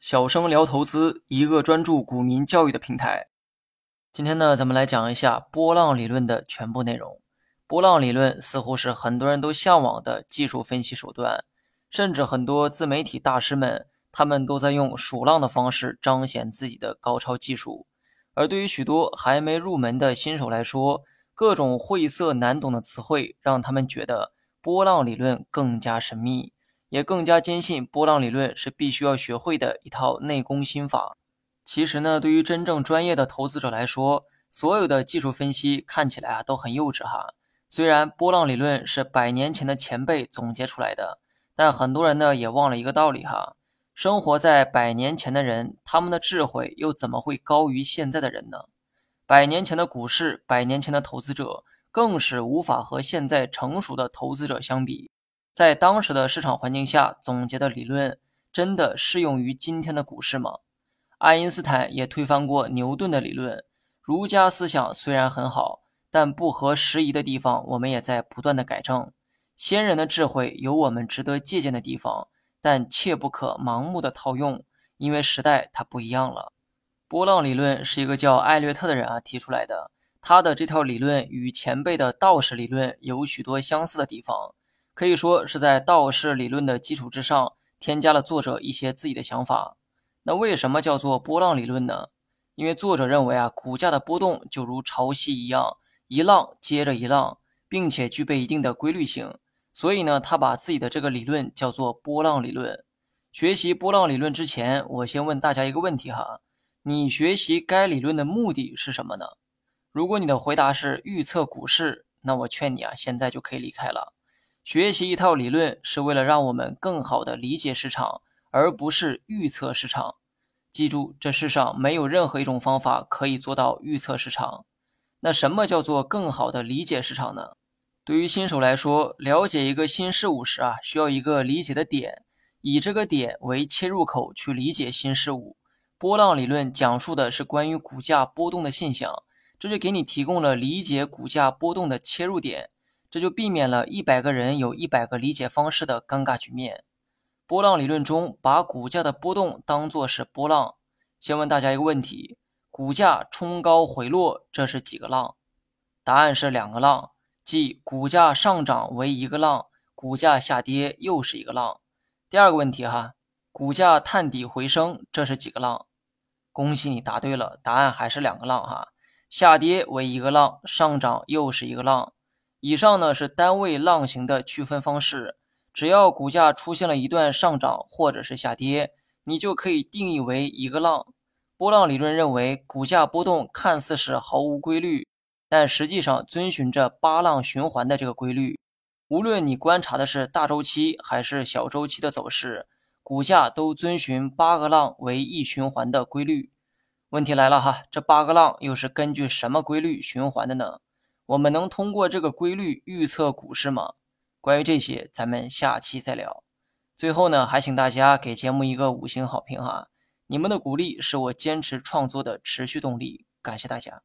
小生聊投资，一个专注股民教育的平台。今天呢，咱们来讲一下波浪理论的全部内容。波浪理论似乎是很多人都向往的技术分析手段，甚至很多自媒体大师们，他们都在用数浪的方式彰显自己的高超技术。而对于许多还没入门的新手来说，各种晦涩难懂的词汇让他们觉得波浪理论更加神秘。也更加坚信波浪理论是必须要学会的一套内功心法。其实呢，对于真正专业的投资者来说，所有的技术分析看起来啊都很幼稚哈。虽然波浪理论是百年前的前辈总结出来的，但很多人呢也忘了一个道理哈：生活在百年前的人，他们的智慧又怎么会高于现在的人呢？百年前的股市，百年前的投资者，更是无法和现在成熟的投资者相比。在当时的市场环境下总结的理论，真的适用于今天的股市吗？爱因斯坦也推翻过牛顿的理论。儒家思想虽然很好，但不合时宜的地方，我们也在不断的改正。先人的智慧有我们值得借鉴的地方，但切不可盲目的套用，因为时代它不一样了。波浪理论是一个叫艾略特的人啊提出来的，他的这套理论与前辈的道士理论有许多相似的地方。可以说是在道氏理论的基础之上，添加了作者一些自己的想法。那为什么叫做波浪理论呢？因为作者认为啊，股价的波动就如潮汐一样，一浪接着一浪，并且具备一定的规律性。所以呢，他把自己的这个理论叫做波浪理论。学习波浪理论之前，我先问大家一个问题哈：你学习该理论的目的是什么呢？如果你的回答是预测股市，那我劝你啊，现在就可以离开了。学习一套理论是为了让我们更好地理解市场，而不是预测市场。记住，这世上没有任何一种方法可以做到预测市场。那什么叫做更好的理解市场呢？对于新手来说，了解一个新事物时啊，需要一个理解的点，以这个点为切入口去理解新事物。波浪理论讲述的是关于股价波动的现象，这就给你提供了理解股价波动的切入点。这就避免了一百个人有一百个理解方式的尴尬局面。波浪理论中，把股价的波动当作是波浪。先问大家一个问题：股价冲高回落，这是几个浪？答案是两个浪，即股价上涨为一个浪，股价下跌又是一个浪。第二个问题哈，股价探底回升，这是几个浪？恭喜你答对了，答案还是两个浪哈，下跌为一个浪，上涨又是一个浪。以上呢是单位浪形的区分方式，只要股价出现了一段上涨或者是下跌，你就可以定义为一个浪。波浪理论认为，股价波动看似是毫无规律，但实际上遵循着八浪循环的这个规律。无论你观察的是大周期还是小周期的走势，股价都遵循八个浪为一循环的规律。问题来了哈，这八个浪又是根据什么规律循环的呢？我们能通过这个规律预测股市吗？关于这些，咱们下期再聊。最后呢，还请大家给节目一个五星好评哈！你们的鼓励是我坚持创作的持续动力，感谢大家。